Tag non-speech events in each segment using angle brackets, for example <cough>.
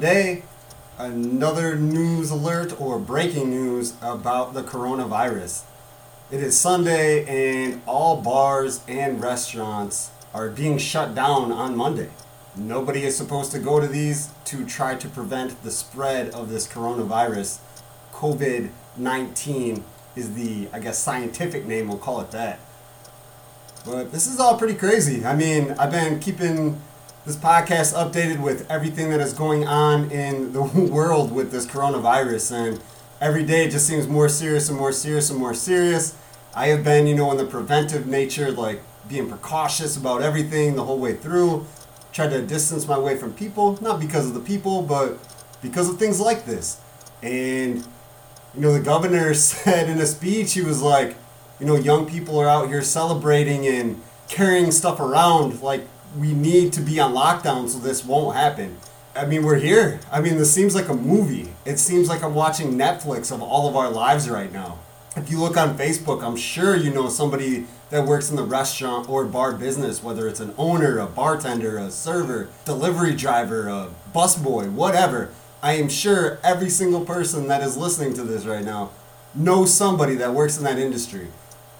day, another news alert or breaking news about the coronavirus. It is Sunday, and all bars and restaurants are being shut down on Monday. Nobody is supposed to go to these to try to prevent the spread of this coronavirus. COVID 19 is the, I guess, scientific name, we'll call it that. But this is all pretty crazy. I mean, I've been keeping this podcast updated with everything that is going on in the <laughs> world with this coronavirus, and every day it just seems more serious and more serious and more serious. I have been, you know, in the preventive nature, like being precautious about everything the whole way through. Tried to distance my way from people, not because of the people, but because of things like this. And, you know, the governor <laughs> said in a speech, he was like, you know, young people are out here celebrating and carrying stuff around like we need to be on lockdown so this won't happen. I mean, we're here. I mean, this seems like a movie. It seems like I'm watching Netflix of all of our lives right now. If you look on Facebook, I'm sure you know somebody that works in the restaurant or bar business, whether it's an owner, a bartender, a server, delivery driver, a busboy, whatever. I am sure every single person that is listening to this right now knows somebody that works in that industry.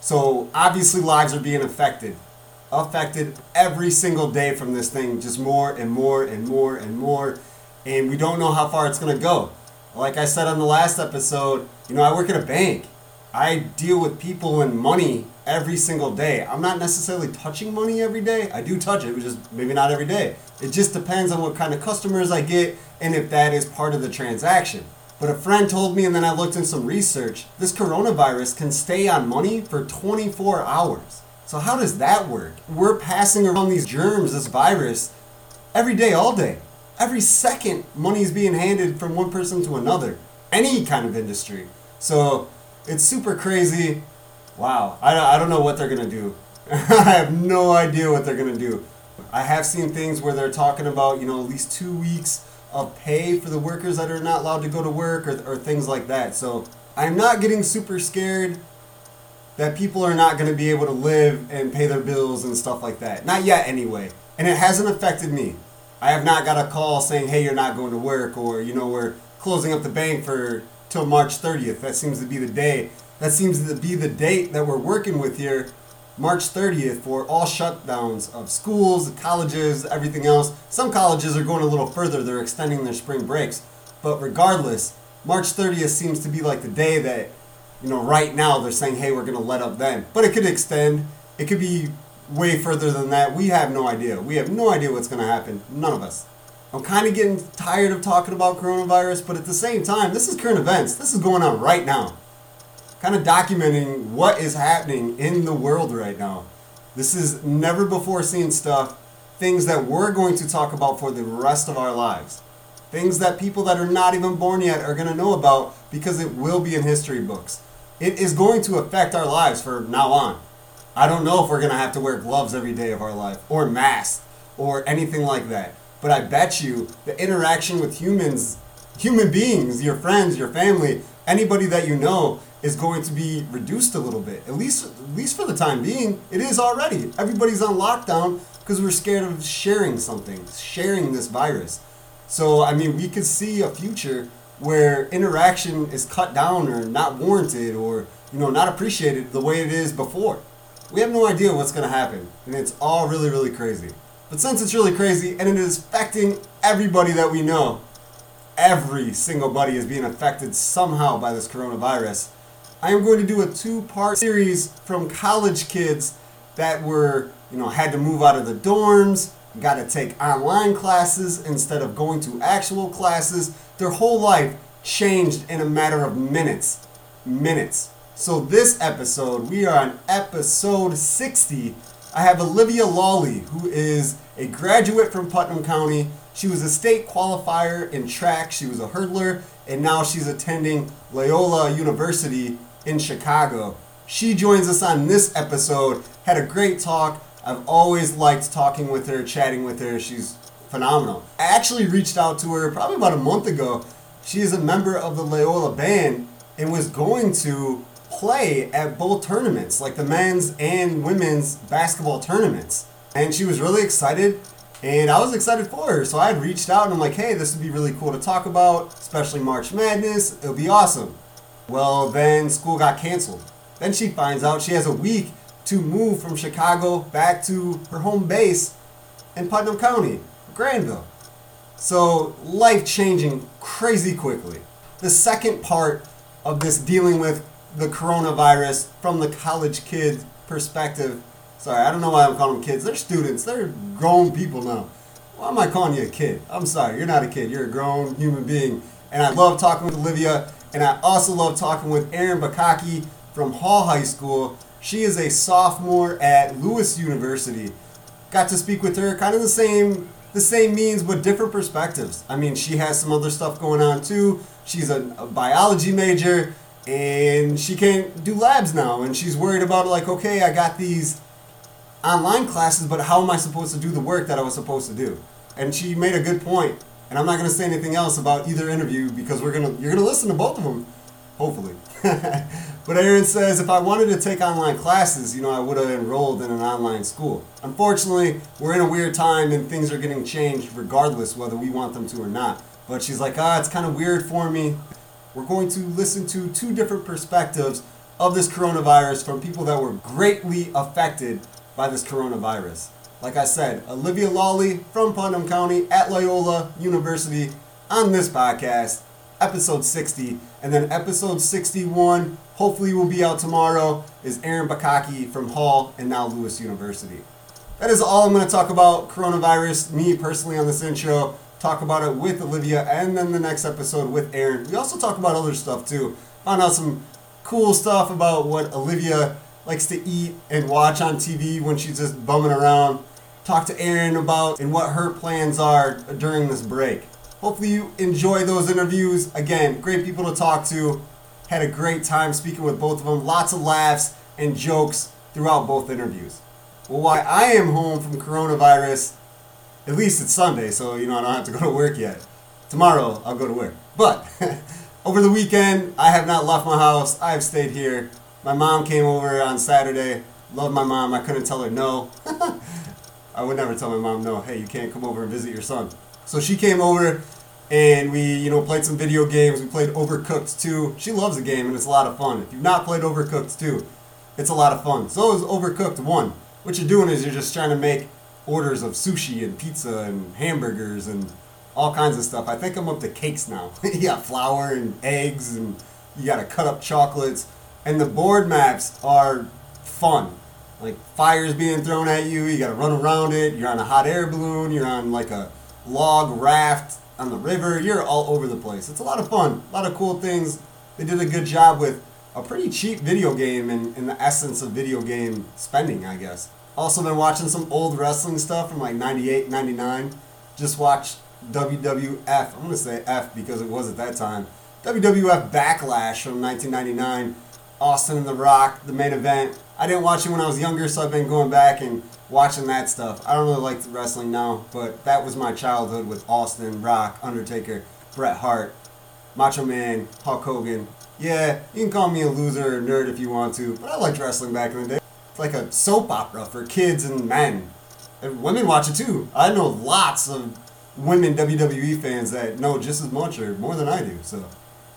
So obviously, lives are being affected affected every single day from this thing, just more and more and more and more. And we don't know how far it's going to go. Like I said on the last episode, you know, I work at a bank. I deal with people and money every single day. I'm not necessarily touching money every day. I do touch it, but just maybe not every day. It just depends on what kind of customers I get and if that is part of the transaction. But a friend told me, and then I looked in some research, this coronavirus can stay on money for 24 hours. So how does that work? We're passing around these germs, this virus, every day, all day. Every second, money is being handed from one person to another. Any kind of industry. So it's super crazy. Wow. I, I don't know what they're to do. <laughs> I have no idea what they're to do. I have seen things where they're talking about, you know, at least two weeks of pay for the workers that are not allowed to go to work or, or things like that. So I'm not getting super scared that people are not going to be able to live and pay their bills and stuff like that. Not yet, anyway. And it hasn't affected me. I have not got a call saying, hey, you're not going to work, or, you know, we're closing up the bank for till March 30th. That seems to be the day. That seems to be the date that we're working with here. March 30th for all shutdowns of schools, colleges, everything else. Some colleges are going a little further, they're extending their spring breaks. But regardless, March 30th seems to be like the day that you know, right now they're saying, hey, we're going to let up then. But it could extend. It could be way further than that. We have no idea. We have no idea what's going to happen. None of us. I'm kind of getting tired of talking about coronavirus, but at the same time, this is current events. This is going on right now. Kind of documenting what is happening in the world right now. This is never before seen stuff, things that we're going to talk about for the rest of our lives. Things that people that are not even born yet are going to know about because it will be in history books it is going to affect our lives from now on. I don't know if we're going to have to wear gloves every day of our life or masks or anything like that. But I bet you the interaction with humans, human beings, your friends, your family, anybody that you know is going to be reduced a little bit. At least at least for the time being, it is already. Everybody's on lockdown because we're scared of sharing something, sharing this virus. So I mean, we could see a future where interaction is cut down or not warranted or you know not appreciated the way it is before. We have no idea what's going to happen, and it's all really really crazy. But since it's really crazy and it is affecting everybody that we know, every single buddy is being affected somehow by this coronavirus. I am going to do a two-part series from college kids that were, you know, had to move out of the dorms, got to take online classes instead of going to actual classes. Their whole life changed in a matter of minutes. Minutes. So, this episode, we are on episode 60. I have Olivia Lawley, who is a graduate from Putnam County. She was a state qualifier in track, she was a hurdler, and now she's attending Loyola University in Chicago. She joins us on this episode. Had a great talk I've always liked talking with her, chatting with her. She's phenomenal. I actually reached out to her probably about a month ago. She is a member of the Loyola band and was going to play at both tournaments, like the men's and women's basketball tournaments. And she was really excited. And I was excited for her. So I had reached out and I'm like, hey, this would be really cool to talk about, especially March Madness. It'll be awesome. Well, then school got canceled. Then she finds out she has a week to move from Chicago back to her home base in Putnam County, Granville. So life changing crazy quickly. The second part of this dealing with the coronavirus from the college kid perspective. Sorry, I don't know why I'm calling them kids. They're students. They're grown people now. Why am I calling you a kid? I'm sorry, you're not a kid. You're a grown human being. And I love talking with Olivia. And I also love talking with Aaron Bakaki from Hall High School. She is a sophomore at Lewis University. Got to speak with her, kind of the same the same means but different perspectives. I mean, she has some other stuff going on too. She's a, a biology major and she can't do labs now and she's worried about like okay i got these online classes but how am i supposed to do the work that i was supposed to do and she made a good point. and i'm not going to say anything else about either interview because we're to you're going to listen to both of them hopefully <laughs> but erin says if i wanted to take online classes you know i would have enrolled in an online school unfortunately we're in a weird time and things are getting changed regardless whether we want them to or not but she's like ah it's kind of weird for me we're going to listen to two different perspectives of this coronavirus from people that were greatly affected by this coronavirus. Like I said, Olivia Lawley from Putnam County at Loyola University on this podcast, episode 60. And then episode 61, hopefully will be out tomorrow, is Aaron Bakaki from Hall and now Lewis University. That is all I'm going to talk about coronavirus, me personally on this intro talk about it with Olivia, and then the next episode with Aaron. We also talk about other stuff too. Found out some cool stuff about what Olivia likes to eat and watch on TV when she's just bumming around. Talk to Aaron about and what her plans are during this break. Hopefully you enjoy those interviews. Again, great people to talk to. Had a great time speaking with both of them. Lots of laughs and jokes throughout both interviews. Well, why I am home from coronavirus, at least it's Sunday, so you know I don't have to go to work yet. Tomorrow I'll go to work. But <laughs> over the weekend, I have not left my house. I have stayed here. My mom came over on Saturday. Love my mom. I couldn't tell her no. <laughs> I would never tell my mom no. Hey, you can't come over and visit your son. So she came over and we, you know, played some video games. We played Overcooked 2. She loves the game and it's a lot of fun. If you've not played Overcooked 2, it's a lot of fun. So is Overcooked 1. What you're doing is you're just trying to make orders of sushi and pizza and hamburgers and all kinds of stuff. I think I'm up to cakes now. <laughs> you got flour and eggs and you got to cut up chocolates. And the board maps are fun. Like fires being thrown at you, you got to run around it. You're on a hot air balloon, you're on like a log raft on the river. You're all over the place. It's a lot of fun, a lot of cool things. They did a good job with a pretty cheap video game in, in the essence of video game spending, I guess. Also been watching some old wrestling stuff from like 98, 99. Just watched WWF. I'm going to say F because it was at that time. WWF Backlash from 1999. Austin and The Rock, the main event. I didn't watch it when I was younger, so I've been going back and watching that stuff. I don't really like wrestling now, but that was my childhood with Austin, Rock, Undertaker, Bret Hart, Macho Man, Hulk Hogan. Yeah, you can call me a loser or nerd if you want to, but I liked wrestling back in the day It's like a soap opera for kids and men. And women watch it too. I know lots of women WWE fans that know just as much or more than I do. So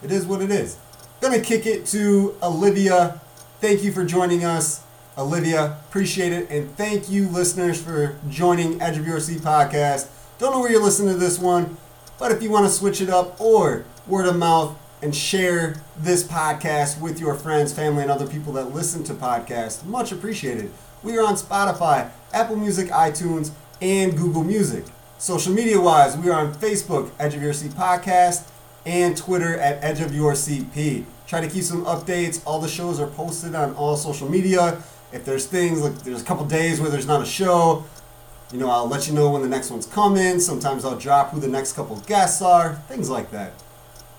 it is what it is. Gonna kick it to Olivia. Thank you for joining us. Olivia, appreciate it. And thank you, listeners, for joining Edge of Your Seat podcast. Don't know where you're listening to this one, but if you want to switch it up or word of mouth, and share this podcast with your friends, family, and other people that listen to podcasts. Much appreciated. We are on Spotify, Apple Music, iTunes, and Google Music. Social media wise, we are on Facebook, Edge of Your Seat Podcast, and Twitter at Edge of Your CP. Try to keep some updates. All the shows are posted on all social media. If there's things like there's a couple days where there's not a show, you know, I'll let you know when the next one's coming. Sometimes I'll drop who the next couple guests are, things like that.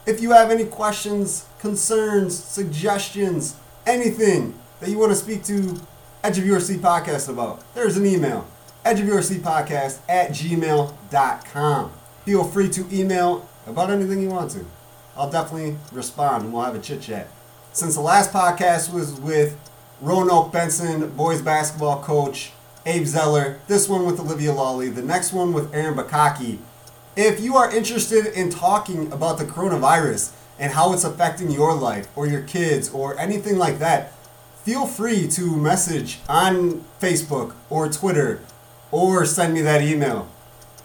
If you have any questions, concerns, suggestions, anything that you want to speak to Edge of Your Seat Podcast about, there's an email. Edge of Your Seat Podcast at gmail.com. Feel free to email about anything you want to. I'll definitely respond and we'll have a chit chat. Since the last podcast was with Roanoke Benson, boys basketball coach, Abe Zeller, this one with Olivia Lawley, the next one with Aaron Bakaki. If you are interested in talking about the coronavirus and how it's affecting your life or your kids or anything like that, feel free to message on Facebook or Twitter or send me that email.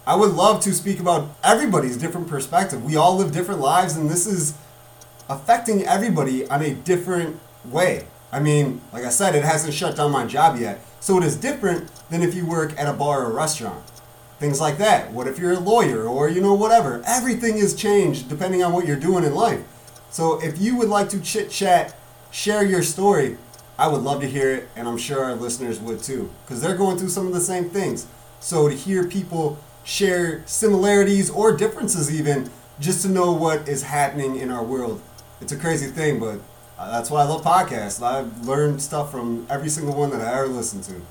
I would love to speak about everybody's different perspective. We all live different lives, and this is affecting everybody on a different way. I mean, like I said, it hasn't shut down my job yet. So it is different than if you work at a bar or restaurant. Things like that. What if you're a lawyer or, you know, whatever? Everything is changed depending on what you're doing in life. So if you would like to chit chat, share your story, I would love to hear it, and I'm sure our listeners would too, because they're going through some of the same things. So to hear people share similarities or differences, even, just to know what is happening in our world, it's a crazy thing, but uh, that's why I love podcasts. I've learned stuff from every single one that I ever listened to.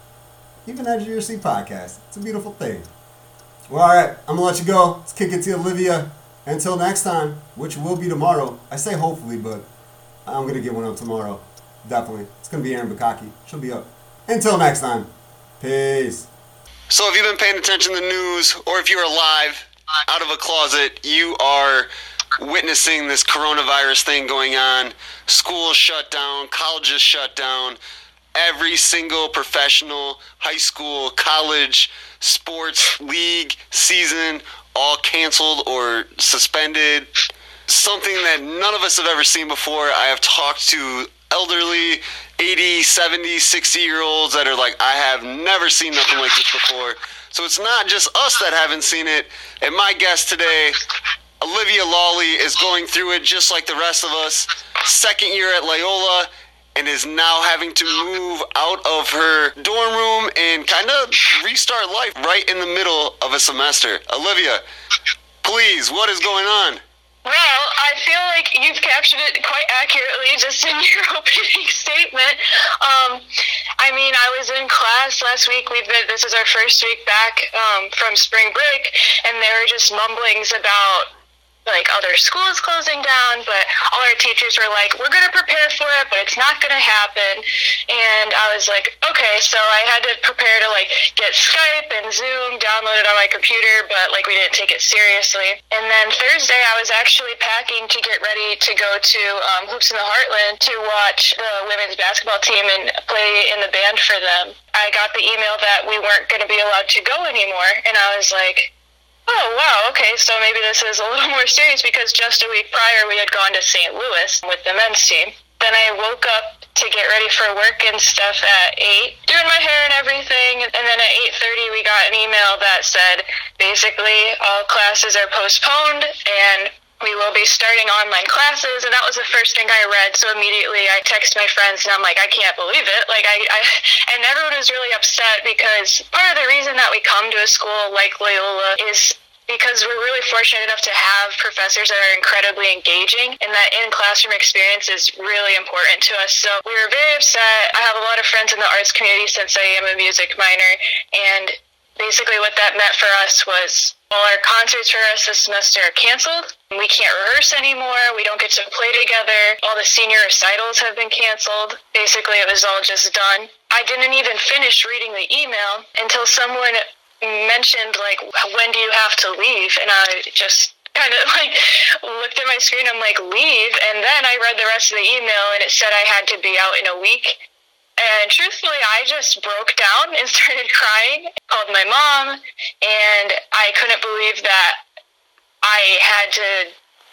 Even Seat podcast. It's a beautiful thing. Well, all right, I'm gonna let you go. Let's kick it to Olivia. Until next time, which will be tomorrow. I say hopefully, but I'm gonna get one up tomorrow. Definitely. It's gonna be Aaron Bukaki. She'll be up. Until next time, peace. So, if you've been paying attention to the news, or if you're alive out of a closet, you are witnessing this coronavirus thing going on. Schools shut down, colleges shut down. Every single professional, high school, college, sports league season all canceled or suspended. Something that none of us have ever seen before. I have talked to elderly 80, 70, 60 year olds that are like, I have never seen nothing like this before. So it's not just us that haven't seen it. And my guest today, Olivia Lawley is going through it just like the rest of us. Second year at Loyola and is now having to move out of her dorm room and kind of restart life right in the middle of a semester. Olivia, please, what is going on? Well, I feel like you've captured it quite accurately just in <laughs> your opening statement. Um, I mean, I was in class last week. We've been, this is our first week back um, from spring break, and there were just mumblings about like other schools closing down, but all our teachers were like, we're going to prepare for it, but it's not going to happen. And I was like, okay, so I had to prepare to like get Skype and Zoom downloaded on my computer, but like we didn't take it seriously. And then Thursday, I was actually packing to get ready to go to um, Hoops in the Heartland to watch the women's basketball team and play in the band for them. I got the email that we weren't going to be allowed to go anymore, and I was like, oh, wow, okay, so maybe this is a little <laughs> more serious because just a week prior we had gone to St. Louis with the men's team. Then I woke up to get ready for work and stuff at 8, doing my hair and everything. And then at 8.30 we got an email that said basically all classes are postponed and we will be starting online classes and that was the first thing i read so immediately i text my friends and i'm like i can't believe it like I, I and everyone was really upset because part of the reason that we come to a school like loyola is because we're really fortunate enough to have professors that are incredibly engaging and that in classroom experience is really important to us. So we were very upset. I have a lot of friends in the arts community since I am a music minor and basically what that meant for us was all our concerts for us this semester are canceled. We can't rehearse anymore. We don't get to play together. All the senior recitals have been canceled. Basically, it was all just done. I didn't even finish reading the email until someone mentioned like when do you have to leave and i just kind of <laughs> like looked at my screen i'm like leave and then i read the rest of the email and it said i had to be out in a week and truthfully i just broke down and <laughs> started crying called my mom and i couldn't believe that i had to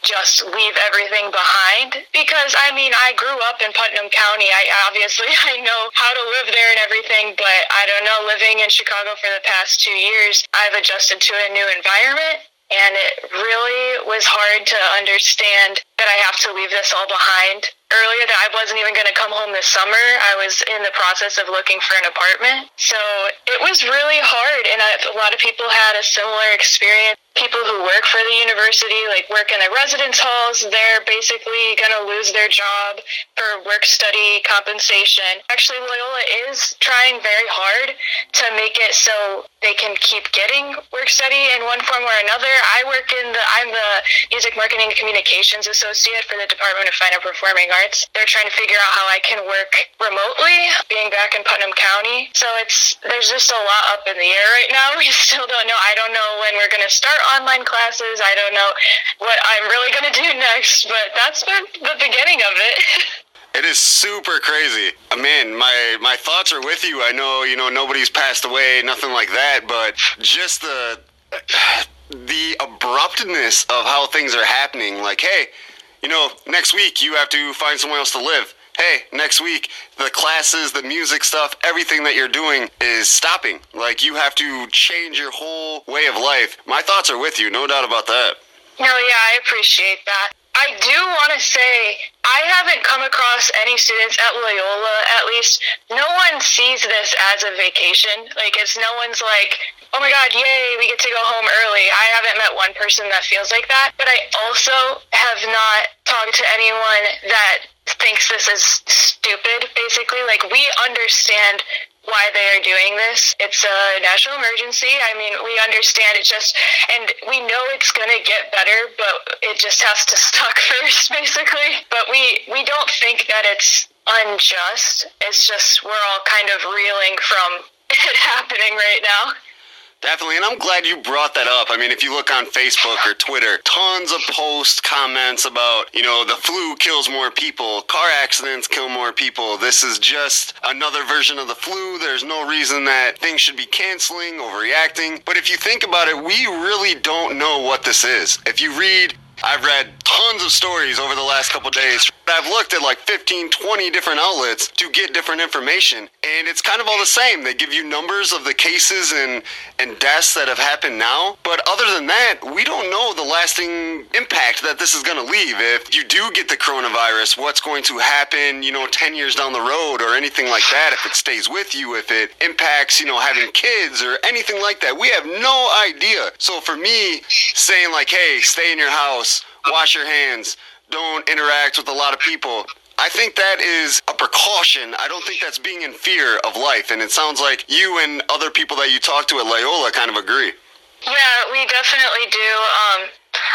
just leave everything behind because I mean I grew up in Putnam County. I obviously <laughs> I know how to live there and everything, but I don't know living in Chicago for the past 2 years, I've adjusted to a new environment and it really was hard to understand that I have to leave this all behind. Earlier that I wasn't even going to come home this summer. I was in the process of looking for an apartment. So it was really hard and a lot of people had a similar experience people who work for the university, like work in the residence halls, they're basically going to lose their job for work study compensation. Actually, Loyola is trying very hard to make it so they can keep getting work study in one form or another. I work in the, I'm the music marketing communications associate for the Department of Fine and Performing Arts. They're trying to figure out how I can work remotely, being back in Putnam County. So it's, there's just a lot up in the air right now. <laughs> We still don't know. I don't know when we're going to start online classes. I don't know what I'm really going to do next, but that's been the beginning of it. <laughs> It is super crazy. Man, my my thoughts are with you. I know, you know, nobody's passed away, nothing like that, but just the <sighs> the abruptness of how things are happening. Like, hey, you know, next week you have to find somewhere else to live. Hey, next week the classes, the music stuff, everything that you're doing is stopping. Like you have to change your whole way of life. My thoughts are with you, no doubt about that. No, yeah, I appreciate that. I do want to say I haven't come across any students at Loyola, at least. No one sees this as a vacation. Like, it's no one's like, oh my God, yay, we get to go home early. I haven't met one person that feels like that. But I also have not talked to anyone that thinks this is stupid, basically. Like, we understand why they are doing this. It's a national emergency. I mean, we understand it just, and we know it's going to get better, but it just has to <laughs> stuck first, basically. But we, we don't think that it's unjust. It's just we're all kind of reeling from <laughs> it happening right now. Definitely, and I'm glad you brought that up. I mean, if you look on Facebook or Twitter, tons of posts, comments about, you know, the flu kills more people, car accidents kill more people. This is just another version of the flu. There's no reason that things should be canceling, overreacting. But if you think about it, we really don't know what this is. If you read I've read tons of stories over the last couple days. I've looked at like 15, 20 different outlets to get different information, and it's kind of all the same. They give you numbers of the cases and, and deaths that have happened now, but other than that, we don't know the lasting impact that this is going to leave. If you do get the coronavirus, what's going to happen, you know, 10 years down the road or anything like that, if it stays with you, if it impacts, you know, having kids or anything like that. We have no idea. So for me, saying like, hey, stay in your house, wash your hands, don't interact with a lot of people. I think that is a precaution. I don't think that's being in fear of life. And it sounds like you and other people that you talk to at Loyola kind of agree. Yeah, we definitely do. Um,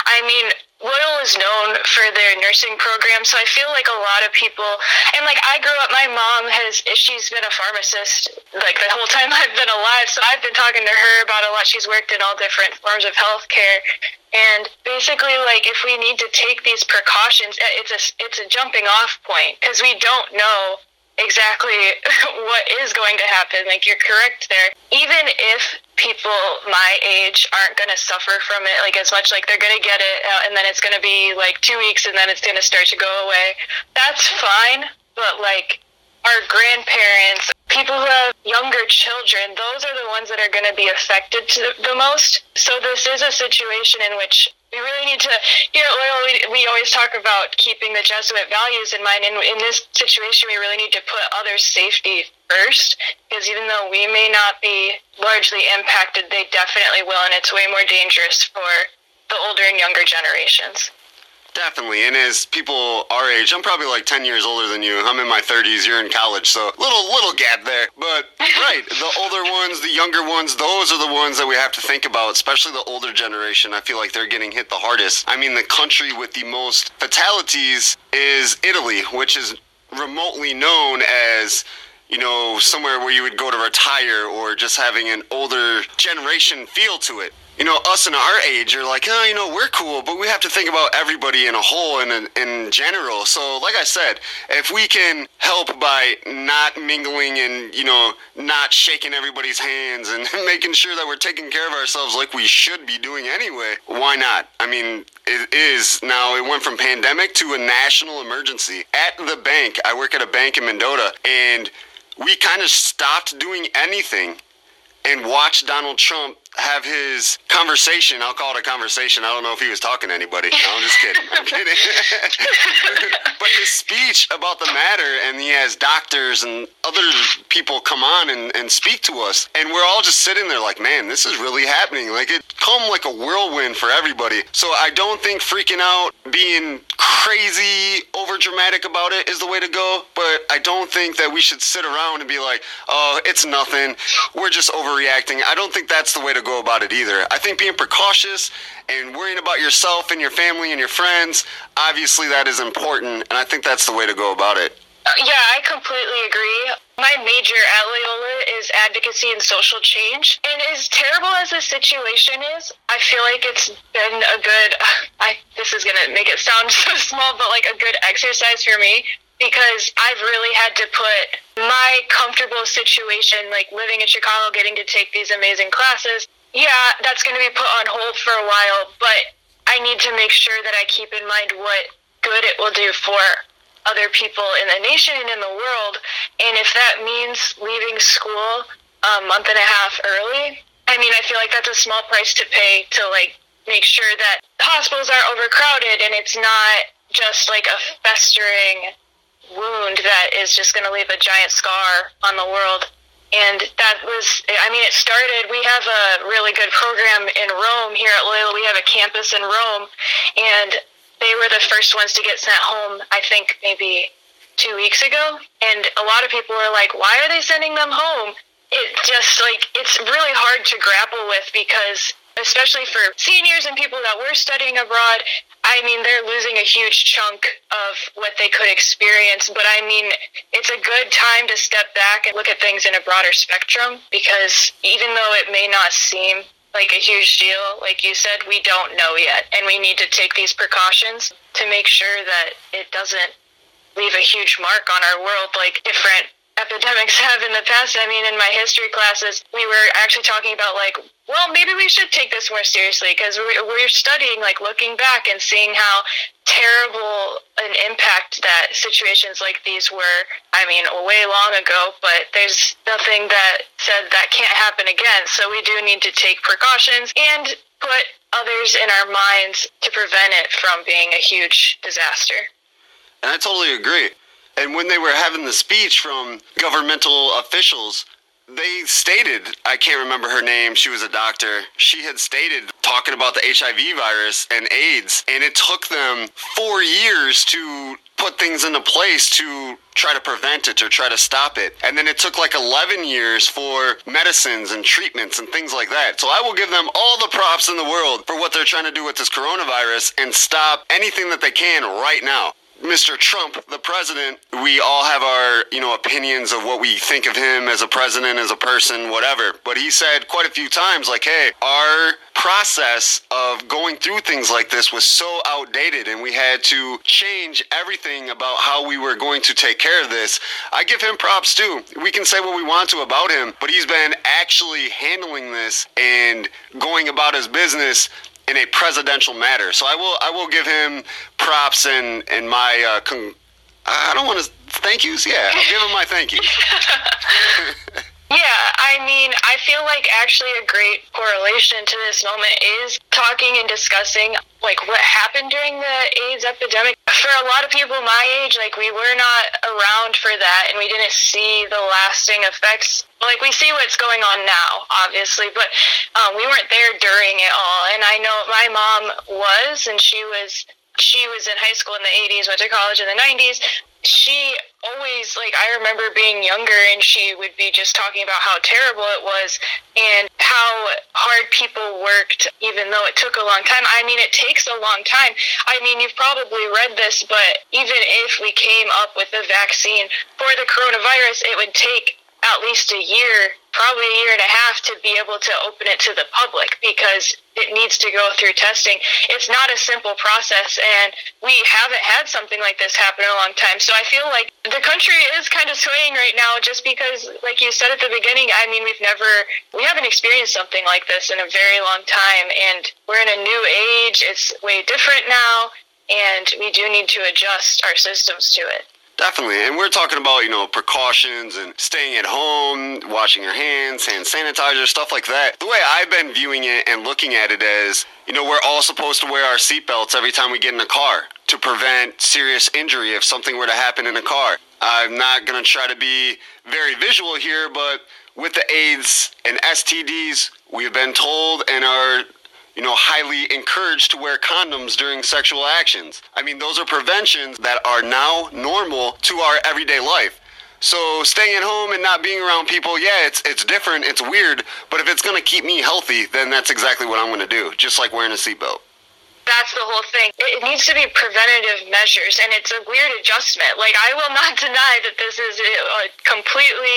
I mean, Loyola is known for their nursing program, so I feel like a lot of people, and like I grew up, my mom has, she's been a pharmacist like the whole time <laughs> I've been alive, so I've been talking to her about a lot. She's worked in all different forms of healthcare, and basically, like if we need to take these precautions, it's a it's a jumping off point because we don't know exactly <laughs> what is going to happen. Like you're correct there. Even if people my age aren't going to suffer from it like as much, like they're going to get it uh, and then it's going to be like two weeks and then it's going to start to go away. That's fine, but like our grandparents, people who have younger children, those are the ones that are going to be affected the most. So this is a situation in which we really need to here at Loyola we, we always talk about keeping the Jesuit values in mind and in this situation we really need to put other safety first because even though we may not be largely impacted they definitely will and it's way more dangerous for the older and younger generations. Definitely. And as people our age, I'm probably like 10 years older than you. I'm in my 30s, you're in college, so little little gap there. But <laughs> right, the older ones, the younger ones, those are the ones that we have to think about, especially the older generation. I feel like they're getting hit the hardest. I mean, the country with the most fatalities is Italy, which is remotely known as you know, somewhere where you would go to retire or just having an older generation feel to it you know, us in our age are like, oh, you know, we're cool, but we have to think about everybody in a whole and in, in general. So, like I said, if we can help by not mingling and, you know, not shaking everybody's hands and <laughs> making sure that we're taking care of ourselves like we should be doing anyway, why not? I mean, it is now, it went from pandemic to a national emergency. At the bank, I work at a bank in Mendota, and we kind of stopped doing anything and watched Donald Trump have his conversation. I'll call it a conversation. I don't know if he was talking to anybody. No, I'm just kidding. I'm <laughs> kidding. <laughs> but his speech about the matter, and he has doctors and other people come on and, and speak to us, and we're all just sitting there like, man, this is really happening. Like it come like a whirlwind for everybody. So I don't think freaking out, being crazy, over dramatic about it is the way to go. But I don't think that we should sit around and be like, oh, it's nothing. We're just overreacting. I don't think that's the way to go about it either. I think being precautious and worrying about yourself and your family and your friends, obviously that is important. And I think that's the way to go about it. Uh, yeah, I completely agree. My major at Loyola is advocacy and social change. And as terrible as the situation is, I feel like it's been a good, <laughs> I, this is going to make it sound <laughs> so small, but like a good exercise for me because I've really had to put my comfortable situation, like living in Chicago, getting to take these amazing classes. Yeah, that's going to be put on hold for a while, but I need to make sure that I keep in mind what good it will do for other people in the nation and in the world. And if that means leaving school a month and a half early, I mean, I feel like that's a small price to pay to like make sure that hospitals aren't overcrowded and it's not just like a festering wound that is just going to leave a giant scar on the world. And that was, I mean, it started, we have a really good program in Rome here at Loyola. We have a campus in Rome. And they were the first ones to get sent home, I think maybe two weeks ago. And a lot of people were like, why are they sending them home? It just like, it's really hard to grapple with because, especially for seniors and people that were studying abroad, I mean, they're losing a huge chunk of what they could experience. But I mean, it's a good time to step back and look at things in a broader spectrum because even though it may not seem like a huge deal. Like you said, we don't know yet, and we need to take these precautions to make sure that it doesn't leave a huge mark on our world like different epidemics <laughs> have in the past. I mean, in my history classes, we were actually talking about like, well, maybe we should take this more seriously because we're studying, like, looking back and seeing how terrible an impact that situations like these were. I mean, way long ago, but there's nothing that said that can't happen again. So we do need to take precautions and put others in our minds to prevent it from being a huge disaster. And I totally agree. And when they were having the speech from governmental officials, they stated, I can't remember her name, she was a doctor. She had stated talking about the HIV virus and AIDS, and it took them four years to put things into place to try to prevent it or try to stop it. And then it took like 11 years for medicines and treatments and things like that. So I will give them all the props in the world for what they're trying to do with this coronavirus and stop anything that they can right now. Mr. Trump, the president, we all have our, you know, opinions of what we think of him as a president, as a person, whatever. But he said quite a few times, like, hey, our process of going through things like this was so outdated and we had to change everything about how we were going to take care of this. I give him props too. We can say what we want to about him, but he's been actually handling this and going about his business in a presidential matter. So I will I will give him props and and my uh, con- I don't want to thank yous. Yeah, I'll give him my thank yous. <laughs> <laughs> Yeah, I mean, I feel like actually a great correlation to this moment is talking and discussing like what happened during the AIDS epidemic. For a lot of people my age, like we were not around for that and we didn't see the lasting effects. Like we see what's going on now, obviously, but um, we weren't there during it all. And I know my mom was, and she was she was in high school in the 80s, went to college in the 90s, she always like I remember being younger and she would be just talking about how terrible it was and how hard people worked even though it took a long time. I mean it takes a long time. I mean you've probably read this but even if we came up with a vaccine for the coronavirus it would take at least a year, probably a year and a half to be able to open it to the public because it needs to go through testing. It's not a simple process, and we haven't had something like this happen in a long time. So I feel like the country is kind of swaying right now just because, like you said at the beginning, I mean, we've never, we haven't experienced something like this in a very long time, and we're in a new age. It's way different now, and we do need to adjust our systems to it. Definitely. And we're talking about, you know, precautions and staying at home, washing your hands, hand sanitizer, stuff like that. The way I've been viewing it and looking at it is, you know, we're all supposed to wear our seatbelts every time we get in a car to prevent serious injury if something were to happen in a car. I'm not going to try to be very visual here, but with the AIDS and STDs, we've been told and are you know, highly encouraged to wear condoms during sexual actions. I mean, those are preventions that are now normal to our everyday life. So staying at home and not being around people, yeah, it's it's different, it's weird, but if it's gonna keep me healthy, then that's exactly what I'm gonna do, just like wearing a seatbelt. That's the whole thing. It needs to be preventative measures, and it's a weird adjustment. Like I will not <laughs> deny that this is a completely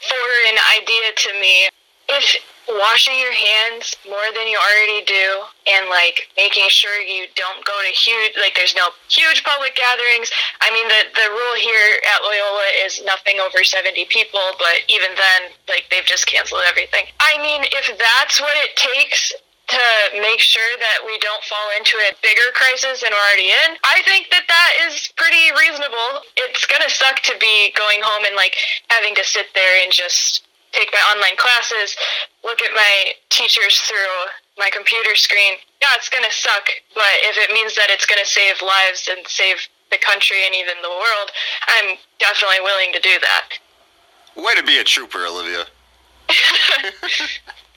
foreign idea to me. If washing your hands more than you already do and like making sure you don't go to huge like there's no huge public gatherings i mean the the rule here at loyola is nothing over 70 people but even then like they've just canceled everything i mean if that's what it takes to make sure that we don't fall into a bigger crisis than we're already in. I think that that is pretty reasonable. It's gonna suck to be going home and like having to sit there and just take my online classes, look at my teachers through my computer screen. Yeah, it's going to suck, but if it means that it's going to save lives and save the country and even the world, I'm definitely willing to do that. Way to be a trooper, Olivia. <laughs> <laughs>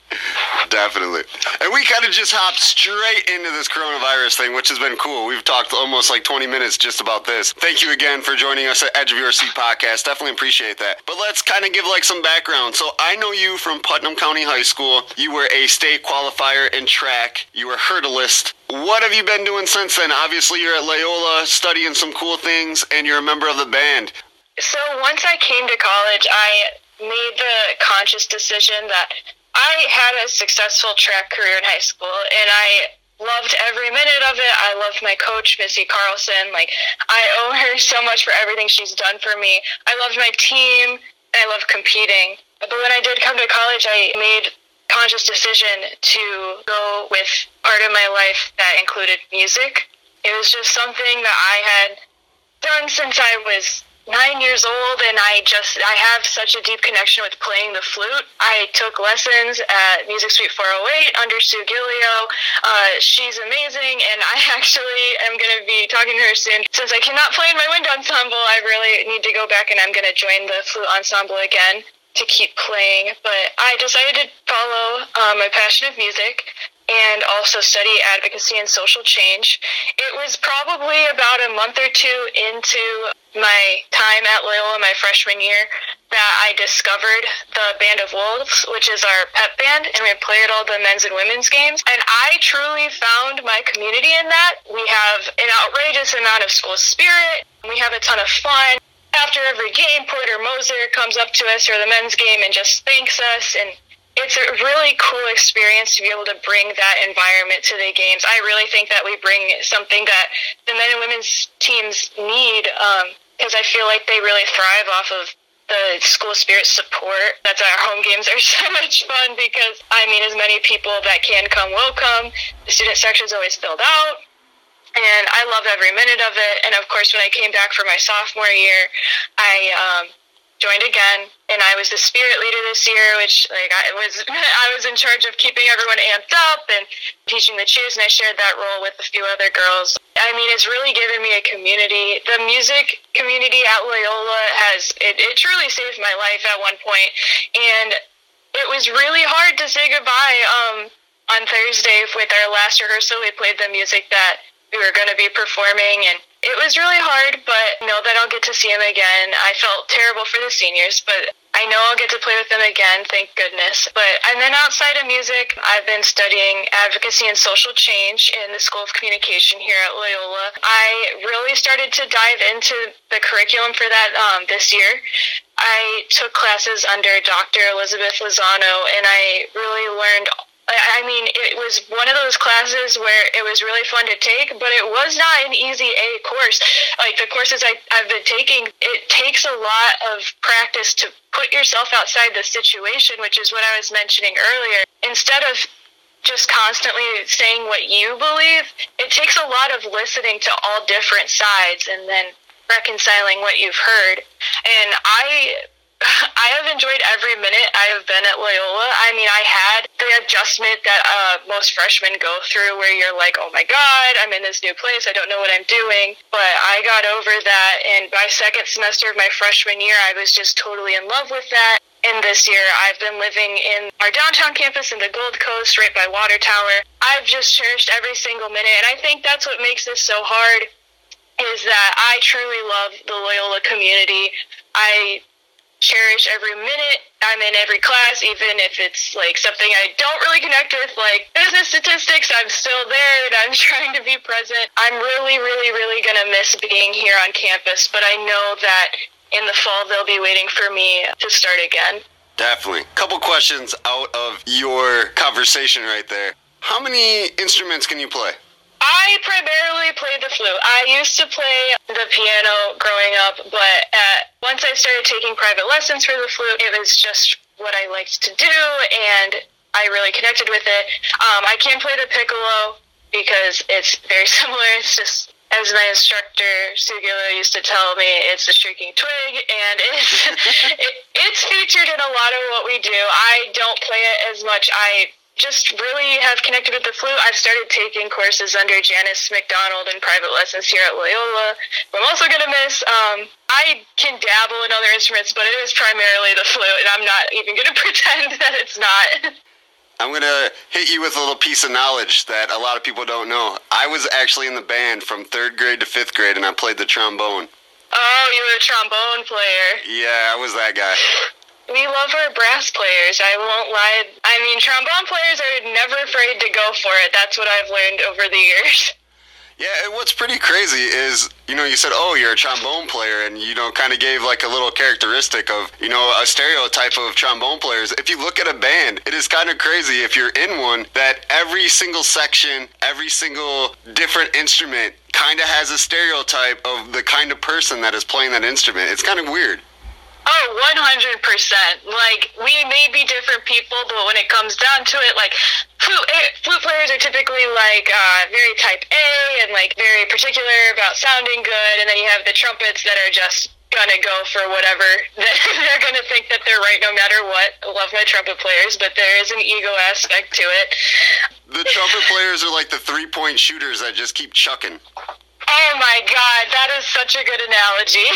Definitely. And we kind of just hopped straight into this coronavirus thing, which has been cool. We've talked almost like 20 minutes just about this. Thank you again for joining us at Edge of Your Seat podcast. Definitely appreciate that. But let's kind of give like some background. So I know you from Putnam County High School. You were a state qualifier in track. You were hurdleist. What have you been doing since then? Obviously, you're at Loyola studying some cool things, and you're a member of the band. So once I came to college, I made the conscious decision that I had a successful track career in high school, and I loved every minute of it. I loved my coach, Missy Carlson. Like, I owe her <laughs> so much for everything she's done for me. I loved my team, and I loved competing. But when I did come to college, I made conscious decision to go with part of my life that included music. It was just something that I had done since I was nine years old and I just I have such a deep connection with playing the flute. I took lessons at Music Suite 408 under Sue Gilio. Uh, she's amazing and I <laughs> actually am going to be talking to her soon. Since I cannot play in my wind ensemble, I really need to go back and I'm going to join the flute ensemble again to keep playing. But I decided to follow uh, my passion of music and also study advocacy and social change. It was probably about a month or two into my time at Loyola my freshman year that I discovered the Band of Wolves, which is our pep band, and we play at all the men's and women's games. And I truly found my community in that. We have an outrageous amount of school spirit. We have a ton of fun. After every game, Porter Moser comes up to us for the men's game and just thanks us and it's a really cool experience to be able to bring that environment to the games. I really think that we bring something that the men and women's teams need because um, I feel like they really thrive off of the school spirit support. That's why our home games are <laughs> so much fun because, I mean, as many people that can come will come. The student section is always filled out. And I love every minute of it. And of course, when I came back for my sophomore year, I um, joined again and I was the spirit leader this year, which like I was <laughs> I was in charge of keeping everyone amped up and teaching the cheers and I shared that role with a few other girls. I mean it's really given me a community. The music community at Loyola has it, it truly saved my life at one point and it was really hard to say goodbye um on Thursday with our last rehearsal we played the music that we were going to be performing and it was really hard, but that I'll get to see him again. I felt terrible for the seniors, but I know I'll get to play with them again, thank goodness. But and then outside of music, I've been studying advocacy and social change in the School of Communication here at Loyola. I really started to dive into the curriculum for that um, this year. I took classes under Dr. Elizabeth Lozano, and I really learned I mean, it was one of those classes where it was really fun to take, but it was not an easy A course. Like the courses I, I've been taking, it takes a lot of practice to put yourself outside the situation, which is what I was mentioning earlier. Instead of just constantly saying what you believe, it takes a lot of listening to all different sides and then reconciling what you've heard. And I I have enjoyed every minute I have been at Loyola. I mean, I had the adjustment that uh, most freshmen go through where you're like, oh my God, I'm in this new place. I don't know what I'm doing. But I got over that. And by second semester of my freshman year, I was just totally in love with that. And this year, I've been living in our downtown campus in the Gold Coast, right by Water Tower. I've just cherished every single minute. And I think that's what makes this so hard is that I truly love the Loyola community. I cherish every minute I'm in every class, even if it's like something I don't really connect with, like business statistics. I'm still there and I'm <laughs> trying to be present. I'm really, really, really going to miss being here on campus, but I know that in the fall they'll be waiting for me to start again. Definitely. Couple questions out of your conversation right there. How many instruments can you play? I primarily play the flute. I used to play the piano growing up, but at, once I started taking private lessons for the flute, it was just what I liked to do, and I really connected with it. Um, I can play the piccolo because it's very <laughs> similar. It's just as my instructor Sugila used to tell me, it's a shrieking twig, and it's <laughs> <laughs> it, it's featured in a lot of what we do. I don't play it as much. I just really have connected with the flute. I've started taking courses under Janice McDonald and private lessons here at Loyola. I'm also going to miss, um, I can dabble in other instruments, but it is primarily the flute, and I'm not even going <laughs> to pretend that it's not. I'm going to hit you with a little piece of knowledge that a lot of people don't know. I was actually in the band from third grade to fifth grade, and I played the trombone. Oh, you were a trombone player. Yeah, I was that guy. We love our brass players. I won't lie. I mean, trombone players are never afraid to go for it. That's what I've learned over the years. <laughs> Yeah, what's pretty crazy is, you know, you said, oh, you're a trombone player, and, you know, kind of gave like a little characteristic of, you know, a stereotype of trombone players. If you look at a band, it is kind of crazy if you're in one that every single section, every single different instrument kind of has a stereotype of the kind of person that is playing that instrument. It's kind of weird. Oh, 100%. Like, we may be different people, but when it comes down to it, like, flute, flute players are typically, like, uh, very type A and, like, very particular about sounding good. And then you have the trumpets that are just gonna go for whatever. <laughs> they're gonna think that they're right no matter what. I love my trumpet players, but there is an ego aspect to it. The trumpet players are like the three point shooters that just keep chucking. Oh my god, that is such a good analogy.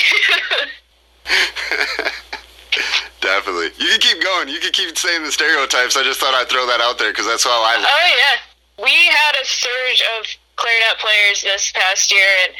<laughs> <laughs> Definitely. You can keep going. You can keep saying the stereotypes. I just thought I'd throw that out there because that's how I. Oh yeah, we had a surge of clarinet players this past year, and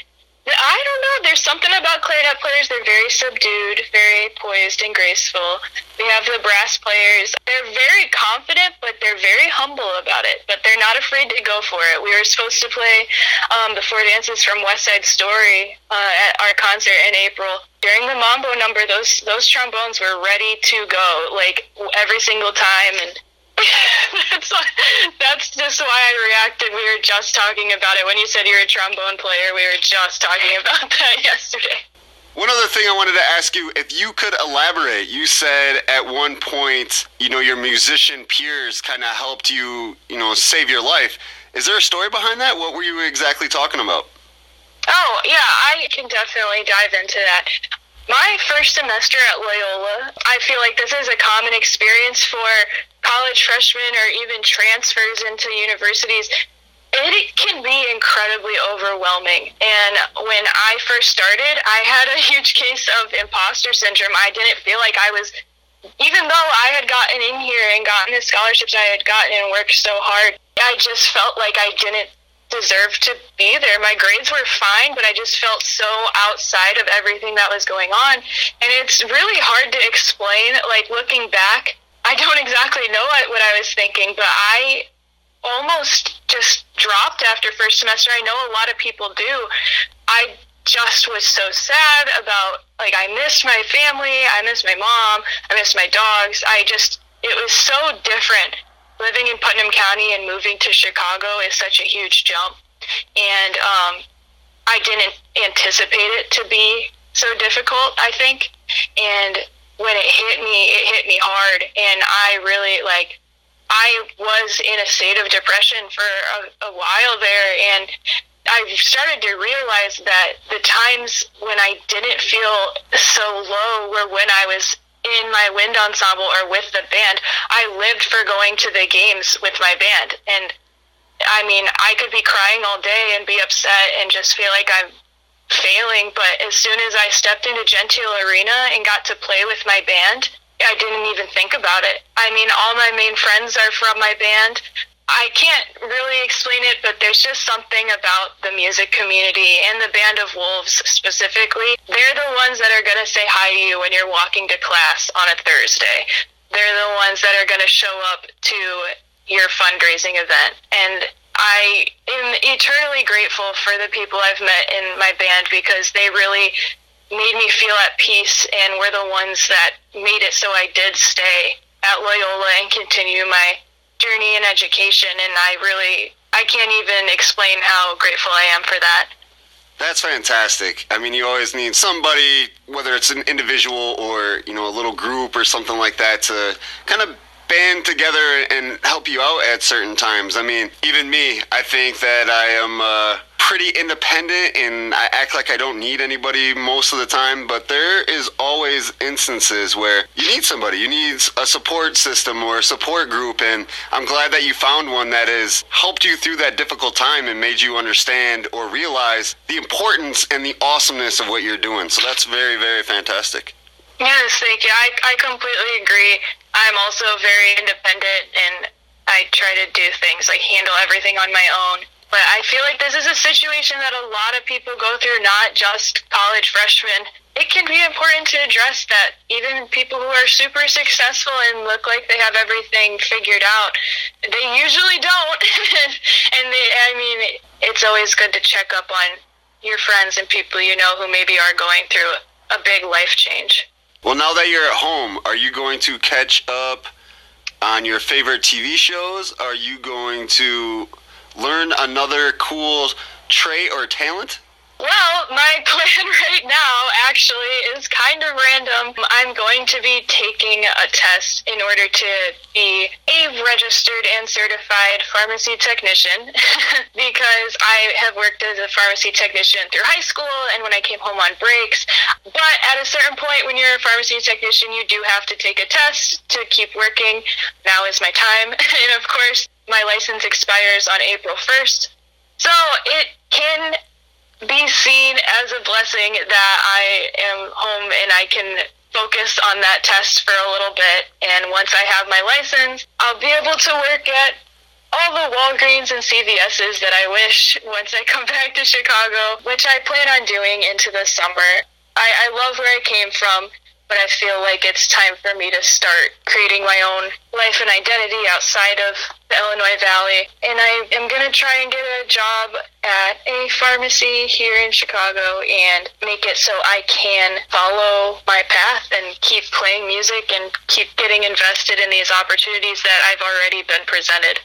I don't know. There's something about clarinet players. They're very subdued, very poised and graceful. We have the brass players. They're very confident, but they're very humble about it. But they're not afraid to go for it. We were supposed to play um, the four dances from West Side Story uh, at our concert in April. During the mambo number, those those trombones were ready to go, like every single time, and <laughs> that's that's just why I reacted. We were just talking about it when you said you're a trombone player. We were just talking <laughs> about that yesterday. One other thing I wanted to ask you, if you could elaborate, you said at one point, you know, your musician peers kind of helped you, you know, save your life. Is there a story behind that? What were you exactly talking about? Oh, yeah, I can definitely dive into that. My first semester at Loyola, I feel like this is a common experience for college freshmen or even transfers into universities, it can be incredibly overwhelming. And when I first started, I had a <laughs> huge case of imposter syndrome. I didn't feel like I was, even though I had gotten in here and gotten the scholarships I had gotten and worked so hard, I just felt like I didn't deserve to be there. My grades were fine, but I just felt so outside of everything that was going on. And it's really hard to explain, like looking back I don't <laughs> exactly know what, what I was thinking, but I almost just dropped after first semester. I know a lot of people do. I just was so sad about like I missed my family, I missed my mom, I missed my dogs. I just it was so different. Living in Putnam County and moving to Chicago is such a huge jump, and um, I didn't anticipate it to be so difficult. I think, and when it hit me, it hit me hard, and I really like. I was in a state of depression for a, a while there, and I started to realize that the times when I didn't feel so low were when I was in my wind ensemble or with the band. I lived for going to the games with my band. And I mean, I could be crying all day and be upset and just feel like I'm failing. But as soon as I stepped into Gentile Arena and got to play with my band, I didn't even think about it. I mean, all my main friends are from my band. I can't really explain it, but there's just something about the music community and the Band of Wolves specifically. They're the ones that are going to say hi to you when you're walking to class on a Thursday. They're the ones that are going to show up to your fundraising event. And I am eternally grateful for the people I've met in my band because they really made me feel at peace and were the ones that made it so I did stay at Loyola and continue my journey in education and I really I can't even explain how grateful I am for that. That's fantastic. I mean, you always need somebody, whether it's an individual or you know a little group or something like that, to kind of band together and help you out at certain times. I mean, even me, I think that I am. Uh, pretty independent and I act like I don't need anybody most of the time, but there is always instances where you need somebody. You need a support system or a support group and I'm glad that you found one that has helped you through that difficult time and made you understand or realize the importance and the awesomeness of what you're doing. So that's very, very fantastic. Yes, thank you. I, I completely agree. I'm also very independent and I try to do things like handle everything on my own. But I feel like this is a situation that a lot of people go through, not just college freshmen. It can be important to address that even people who are super successful and look like they have everything figured out, they usually don't. <laughs> and they, I mean, it's always good to check up on your friends and people you know who maybe are going through a big life change. Well, now that you're at home, are you going to catch up on your favorite TV shows? Are you going to learn another cool trait or talent? Well, my <laughs> plan right now actually is kind of random. I'm going to be taking a test in order to be a registered and certified pharmacy technician <laughs> because I have worked as a pharmacy technician through high school and when I came home on breaks. But at a certain point, when you're a pharmacy technician, you do have to take a test to keep working. Now is my time. <laughs> and of course, my license expires on April 1st. So it can be seen as a blessing that I am home and I can focus on that test for a little bit. And once I have my license, I'll be able to work at all the Walgreens and CVS's that I wish once I come <laughs> back to Chicago, which I plan on doing into the summer. I, I love where I came from but I feel like it's time for me to start creating my own life and identity outside of the Illinois Valley. And I am going to try and get a job at a pharmacy here in Chicago and make it so I can follow my path and keep playing music and keep getting invested in these opportunities that I've already been presented.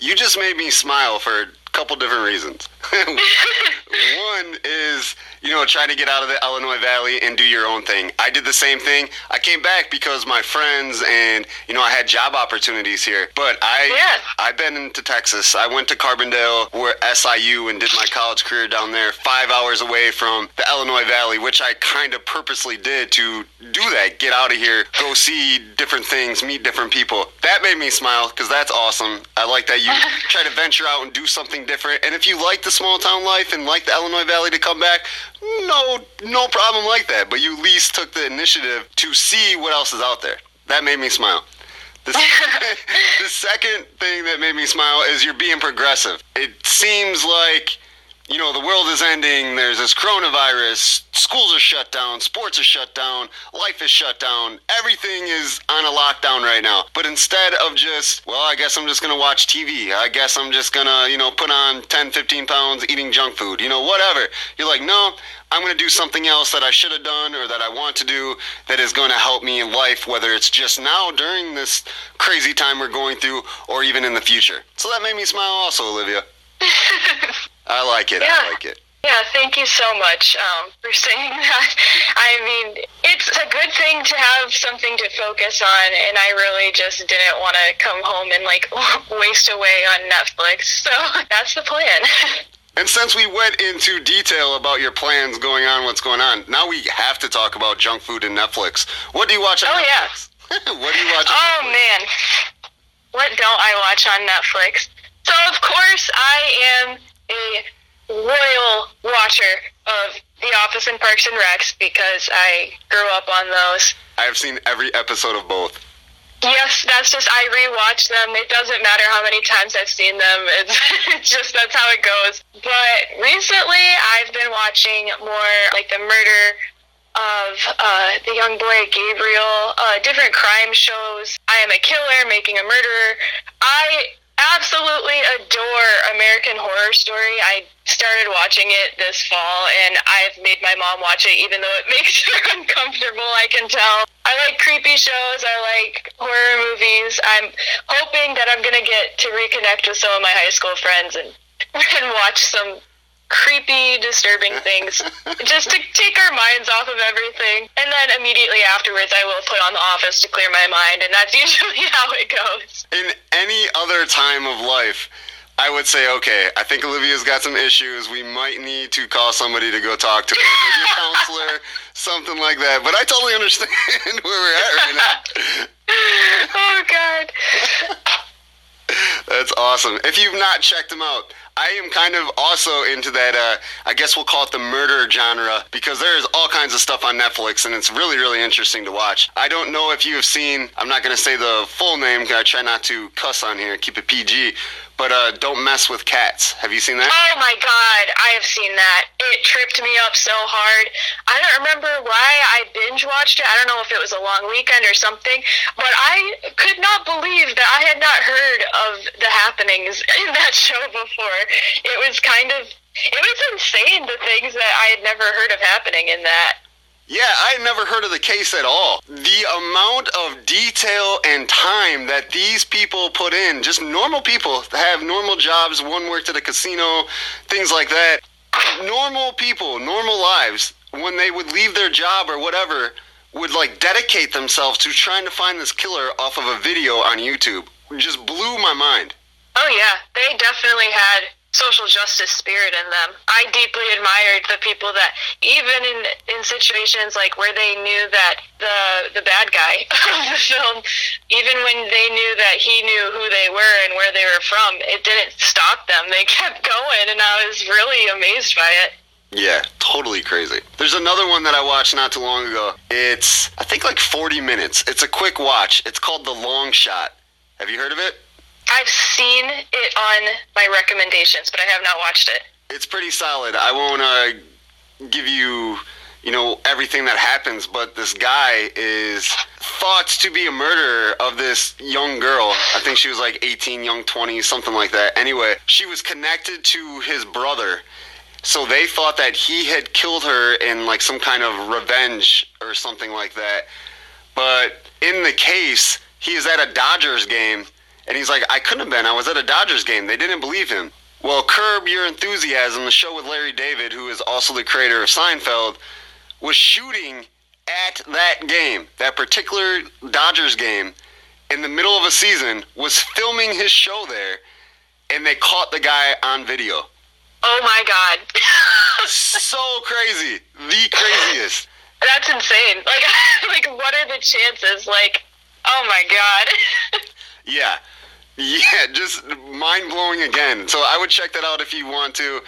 You just made me smile for a couple different reasons. <laughs> <laughs> One is you know, trying to get out of the Illinois Valley and do your own thing. I did the same thing. I came back because my friends and you know I had job opportunities here. But I yeah. I've been into Texas. I went to Carbondale, where SIU, and did my college career down there, five hours away from the Illinois Valley, which I kind of purposely did to do that. Get out of here, go see different things, meet different people. That made me smile because that's awesome. I like that you <laughs> try to venture out and do something different. And if you like the small town life and like the Illinois Valley to come back, no, no problem like that. But you at least took the initiative to see what else is out there. That made me smile. The, <laughs> the second thing that made me smile is you're being progressive. It seems like you know, the world is ending. There's this coronavirus. Schools are shut down. Sports are shut down. Life is shut down. Everything is on a lockdown right now. But instead of just, well, I guess I'm just to watch TV. I guess I'm just to, you know, put on 10, 15 pounds eating junk food, you know, whatever. You're like, no, I'm going to do something else that I should have done or that I want to do that is going to help me in life, whether it's just now during this crazy time we're going through or even in the future. So that made me smile also, Olivia. <laughs> I like it. Yeah. I like it. Yeah, thank you so much um, for <laughs> saying that. I mean, it's a good thing to have something to focus on, and I really just didn't want to come home and like <laughs> waste away on Netflix. So <laughs> that's the plan. And since we went into detail about your plans going on, what's going on, now we have to talk about junk food and Netflix. What do you watch on Oh, yeah. What do you watch on Oh Netflix? man, what don't I watch on Netflix? So of course I am a loyal watcher of The Office and Parks and Recs because I grew up on those. I have seen every episode of both. Yes, that's just I rewatch them. It doesn't matter how many times I've seen them. It's, <laughs> it's just that's how it goes. But recently, I've been watching more like the murder of uh, the young boy Gabriel, uh, different crime shows. I am a killer making a murderer. I absolutely adore American Horror Story. I started watching it this fall, and I've made my mom watch it, even though it <laughs> makes her <laughs> uncomfortable. I can tell. I like creepy shows. I like horror movies. I'm hoping that I'm gonna get to reconnect with some of my high school friends and <laughs> and watch some creepy, disturbing <laughs> things, just to take our minds off of everything. And then immediately afterwards, I will put on The Office to clear my mind, and that's <laughs> usually how it goes. In any other time of life, I would say, okay, I think Olivia's got some issues. We might need to call somebody to go talk to her, maybe a counselor, <laughs> something like that. But I totally understand where we're at right now. oh God. That's awesome. If you've not checked them out, I am kind of also into that. Uh, I guess we'll call it the murder genre because there is all kinds of stuff on Netflix, and it's really, really interesting to watch. I don't know if you have seen. I'm not going to say the full name. I try not to cuss on here, keep it PG. But uh, don't mess with cats. Have you seen that? Oh my God, I have seen that. It tripped me up so hard. I don't remember why I binge watched it. I don't know if it was a long weekend or something, but I could not believe that I had not heard of the happenings <laughs> in that show before. It was kind of, it was insane the things that I had never heard of happening in that. Yeah, I had never heard of the case at all. The amount of detail and time that these people put in, just normal people have normal jobs, one worked at a casino, things like that. Normal people, normal lives, when they would leave their job or whatever, would like dedicate themselves to trying to find this killer off of a video on YouTube. It just blew my mind. Oh yeah, they definitely had social justice spirit in them. I deeply admired the people that even in in situations like where they knew that the the bad guy <laughs> of the film, even when they knew that he knew who they were and where they were from, it didn't stop them. They kept going and I was really amazed by it. Yeah, totally crazy. There's another one that I watched not too long ago. It's, I think, like 40 minutes. It's a quick watch. It's called The Long Shot. Have you heard of it? I've seen it on my recommendations, but I have not watched it. It's pretty solid. I won't uh, give you, you know, everything that happens, but this guy is thought to be a murderer of this young girl. I think she was like 18, young 20, something like that. Anyway, she was connected to his brother. So they thought that he had killed her in like some kind of revenge or something like that. But in the case, he is at a Dodgers game and he's like, I couldn't have been. I was at a Dodgers game. They didn't believe him. Well, Curb Your Enthusiasm, the show with Larry David, who is also the creator of Seinfeld, was shooting at that game, that particular Dodgers game, in the middle of a season, was filming his show there, and they caught the guy on video. Oh my god. <laughs> So crazy. The craziest. That's insane. Like <laughs> like what are the chances? Like oh my god. <laughs> Yeah. Yeah, just mind blowing again. So I would check that out if you want to.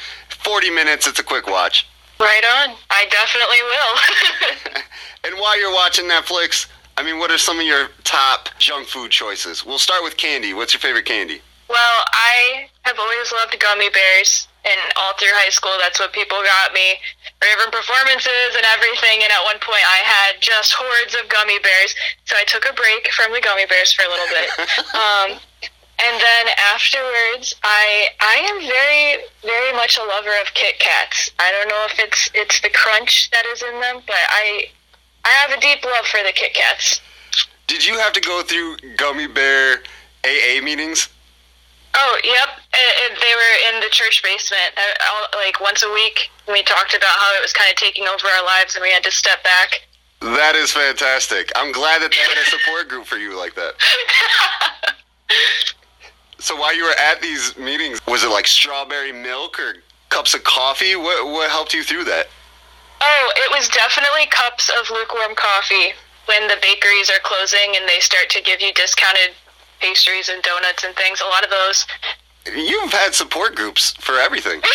40 minutes, it's a quick watch. right on. I definitely will. <laughs> <laughs> And while you're watching Netflix, I mean, what are some of your top junk food choices? We'll start with candy. What's your favorite candy? well, I have always loved gummy bears and all through high school that's what people got me for different performances and everything and at one point I had just hordes of gummy bears. So I took a break from the gummy bears for a little bit. <laughs> um and then afterwards, I I am very very much a lover of Kit Kats. I don't know if it's it's the crunch that is in them, but I I have a deep love for the Kit Kats. Did you have to go through gummy bear AA meetings? Oh, yep. And, and they were in the church basement, uh, all- like once a week. We talked about how it was kind of taking over our lives, and we had to step back. That is fantastic. I'm glad that they had a support group for you like that. <laughs> So while you were at these meetings, was it like strawberry milk or cups of coffee. What what helped you through that? Oh, it was definitely cups of lukewarm coffee when the bakeries are closing and they start to give you discounted pastries and donuts and things. A lot of those. You've had support groups for everything. <laughs>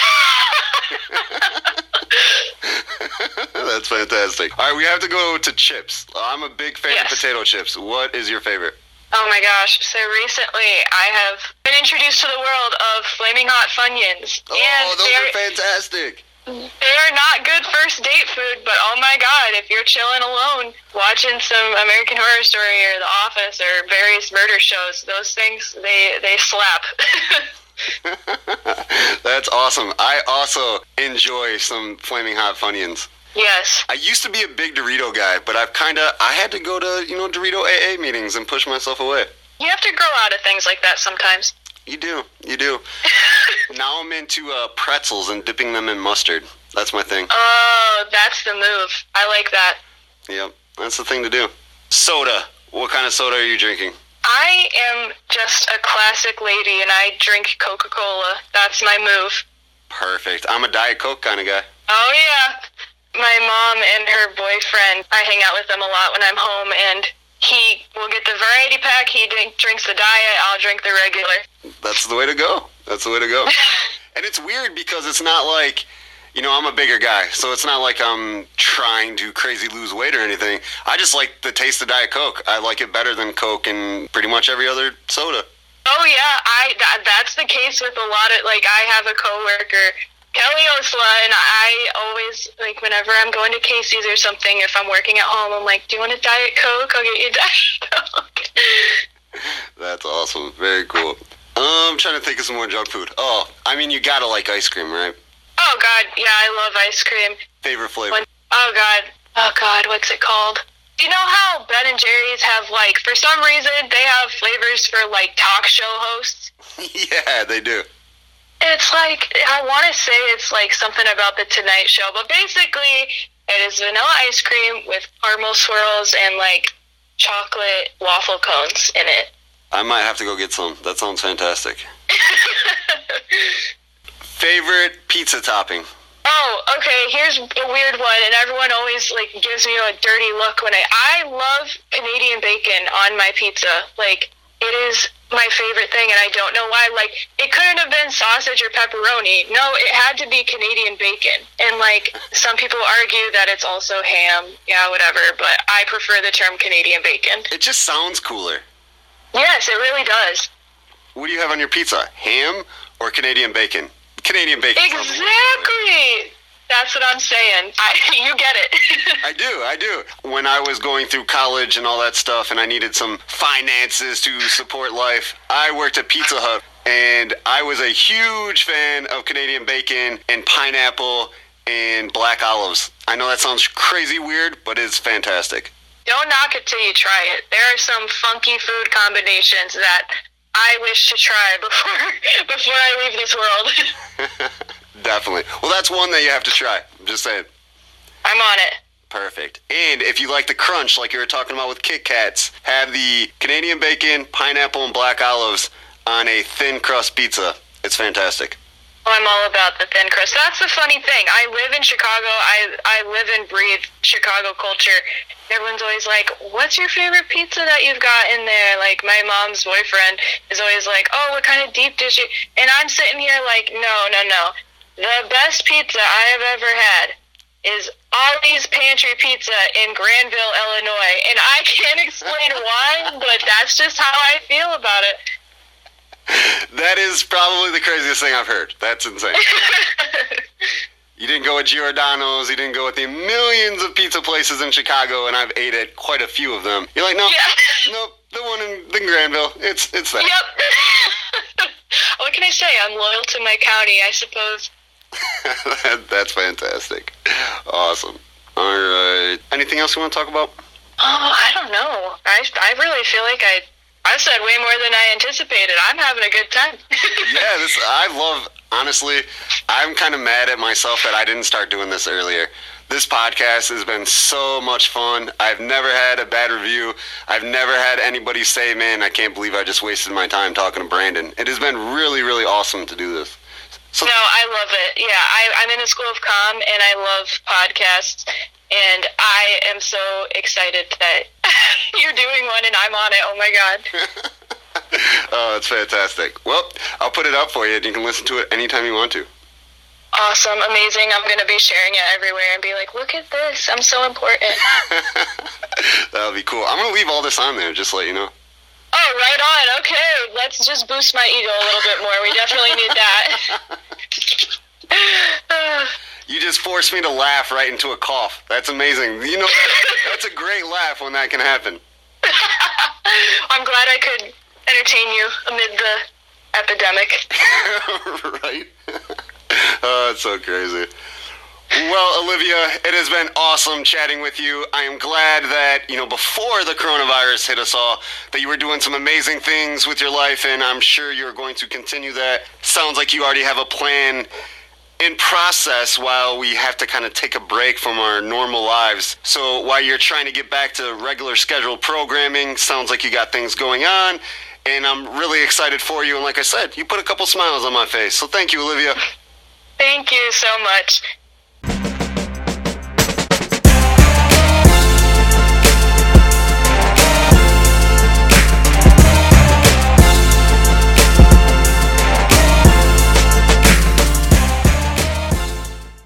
<laughs> That's fantastic. All right, we have to go to chips. I'm a big fan Yes. of potato chips. What is your favorite? Oh my gosh. So recently I have been introduced to the world of Flaming Hot Funyuns. Oh, and those are fantastic. they are not good first date food, but oh my god, if you're chilling alone watching some American Horror Story or The Office or various murder shows, those things, they, they slap. <laughs> That's awesome. I also enjoy some flaming hot Funyuns. Yes. I used to be a big Dorito guy, but I've kind of I had to go to you know Dorito AA meetings and push myself away. You have to grow out of things like that sometimes. You do, you do. <laughs> now I'm into uh, pretzels and dipping them in mustard. That's my thing. Oh, that's the move. I like that. Yep, that's the thing to do. Soda. What kind of soda are you drinking? I am just a classic lady and I drink Coca Cola. That's my move. Perfect. I'm a Diet Coke kind of guy. Oh, yeah. My mom and her boyfriend, I hang out with them a lot when I'm home, and he will get the variety pack. He drink, drinks the diet, I'll drink the regular. That's the way to go. That's the way to go. <laughs> and it's weird because it's not like, you know, I'm a bigger guy, so it's not like I'm trying to crazy lose weight or anything. I just like the taste of Diet Coke. I like it better than Coke and pretty much every other soda. Oh, yeah, I that, that's the case with a lot of, like, I have a coworker, Kelly Osla, and I always, like, whenever I'm going to Casey's or something, if I'm working at home, I'm like, do you want a Diet Coke? I'll get you a <laughs> Diet Coke. That's awesome. Very cool. Um, I'm trying to think of some more junk food. Oh, I mean, you gotta like ice cream, right? Oh God, yeah, I love ice cream. Favorite flavor? When, oh God, oh God, what's it called? Do you know how Ben and Jerry's have like, for some reason, they have flavors for like talk show hosts. <laughs> yeah, they do. It's like I want to say it's like something about the Tonight Show, but basically it is vanilla ice cream with caramel swirls and like chocolate waffle cones in it. I might have to go get some. That sounds fantastic. <laughs> Favorite pizza topping? Oh, okay. Here's a weird one, and everyone always like gives me a dirty look when I. I love Canadian bacon on my pizza. Like it is my favorite thing, and I don't know why. Like it couldn't have been sausage or pepperoni. No, it had to be Canadian bacon. And like some people argue that it's also ham. Yeah, whatever. But I prefer the term Canadian bacon. It just sounds cooler. Yes, it really does. What do you have on your pizza? Ham or Canadian bacon? Canadian bacon. sounds a little cooler. Exactly. That's what I'm saying. I, <laughs> you get it. I do, I do. When I was going through college and all that stuff, and I needed some finances to support life, I worked at Pizza Hut, and I was a huge fan of Canadian bacon and pineapple and black olives. I know that sounds crazy weird, but it's fantastic. Don't knock it till you try it. There are some funky food combinations that I wish to try <laughs> before before I leave this world. <laughs> Definitely. Well, that's one that you have to try. I'm just saying. I'm on it. Perfect. And if you like the crunch, like you were talking about with Kit Kats, have the Canadian bacon, pineapple, and black olives on a thin crust pizza. It's fantastic. I'm all about the thin crust. That's the funny thing. I live in Chicago. I I live and breathe Chicago culture. Everyone's always like, "What's your favorite pizza that you've got in there?" Like my mom's boyfriend is always like, "Oh, what kind of deep dish?" you-" And I'm sitting here like, "No, no, no. The best pizza I have ever had is Ollie's Pantry Pizza in Granville, Illinois, and I can't explain why, but that's just how I feel about it." That is probably the craziest thing I've heard. That's insane. <laughs> You didn't go with Giordano's. You didn't go with the millions of pizza places in Chicago, and I've ate at quite a few of them. You're like, no, Yeah. <laughs> no, the one in the Granville. It's it's that. Yep. <laughs> what can I say? I'm loyal to my county, I suppose. That- <laughs> That's fantastic. Awesome. All right. Anything else you want to talk about? Oh, I don't know. I, I really feel like I I said way more than I anticipated. I'm having a good time. <laughs> yeah, this I love. Honestly, I'm kind of mad at myself that I didn't start doing this earlier. This podcast has been so much fun. I've never had a bad review. I've never had anybody say, "Man, I can't believe I just wasted my time talking to Brandon." It has been really, really awesome to do this. So No, I love it. Yeah, I, I'm in the School of Com, and I love podcasts. And I am so excited that <laughs> you're doing one, and I'm on it. Oh my god! <laughs> oh, that's fantastic. Well, I'll put it up for you, and you can listen to it anytime you want to. Awesome, amazing. I'm gonna be sharing it everywhere and be like, look at this. I'm so important. <laughs> That'll be cool. I'm gonna leave all this on there, just to let you know. Oh, right on. Okay, let's just boost my ego a little bit more. We definitely need that. <laughs> You just forced me to laugh right into a cough. That's amazing. You know, that's a great laugh when that can happen. <laughs> I'm glad I could entertain you amid the epidemic. <laughs> right? oh, that's so crazy. Well, Olivia, it has been awesome chatting with you. I am glad that, you know, before the coronavirus hit us all, that you were doing some amazing things with your life, and I'm sure you're going to continue that. Sounds like you already have a plan in process while we have to kind of take a break from our normal lives. So while you're trying to get back to regular scheduled programming, sounds like you got things going on. And I'm really excited for you. And like I said, you put a couple smiles on my face. So thank you, Olivia. Thank you so much.